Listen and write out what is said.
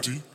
body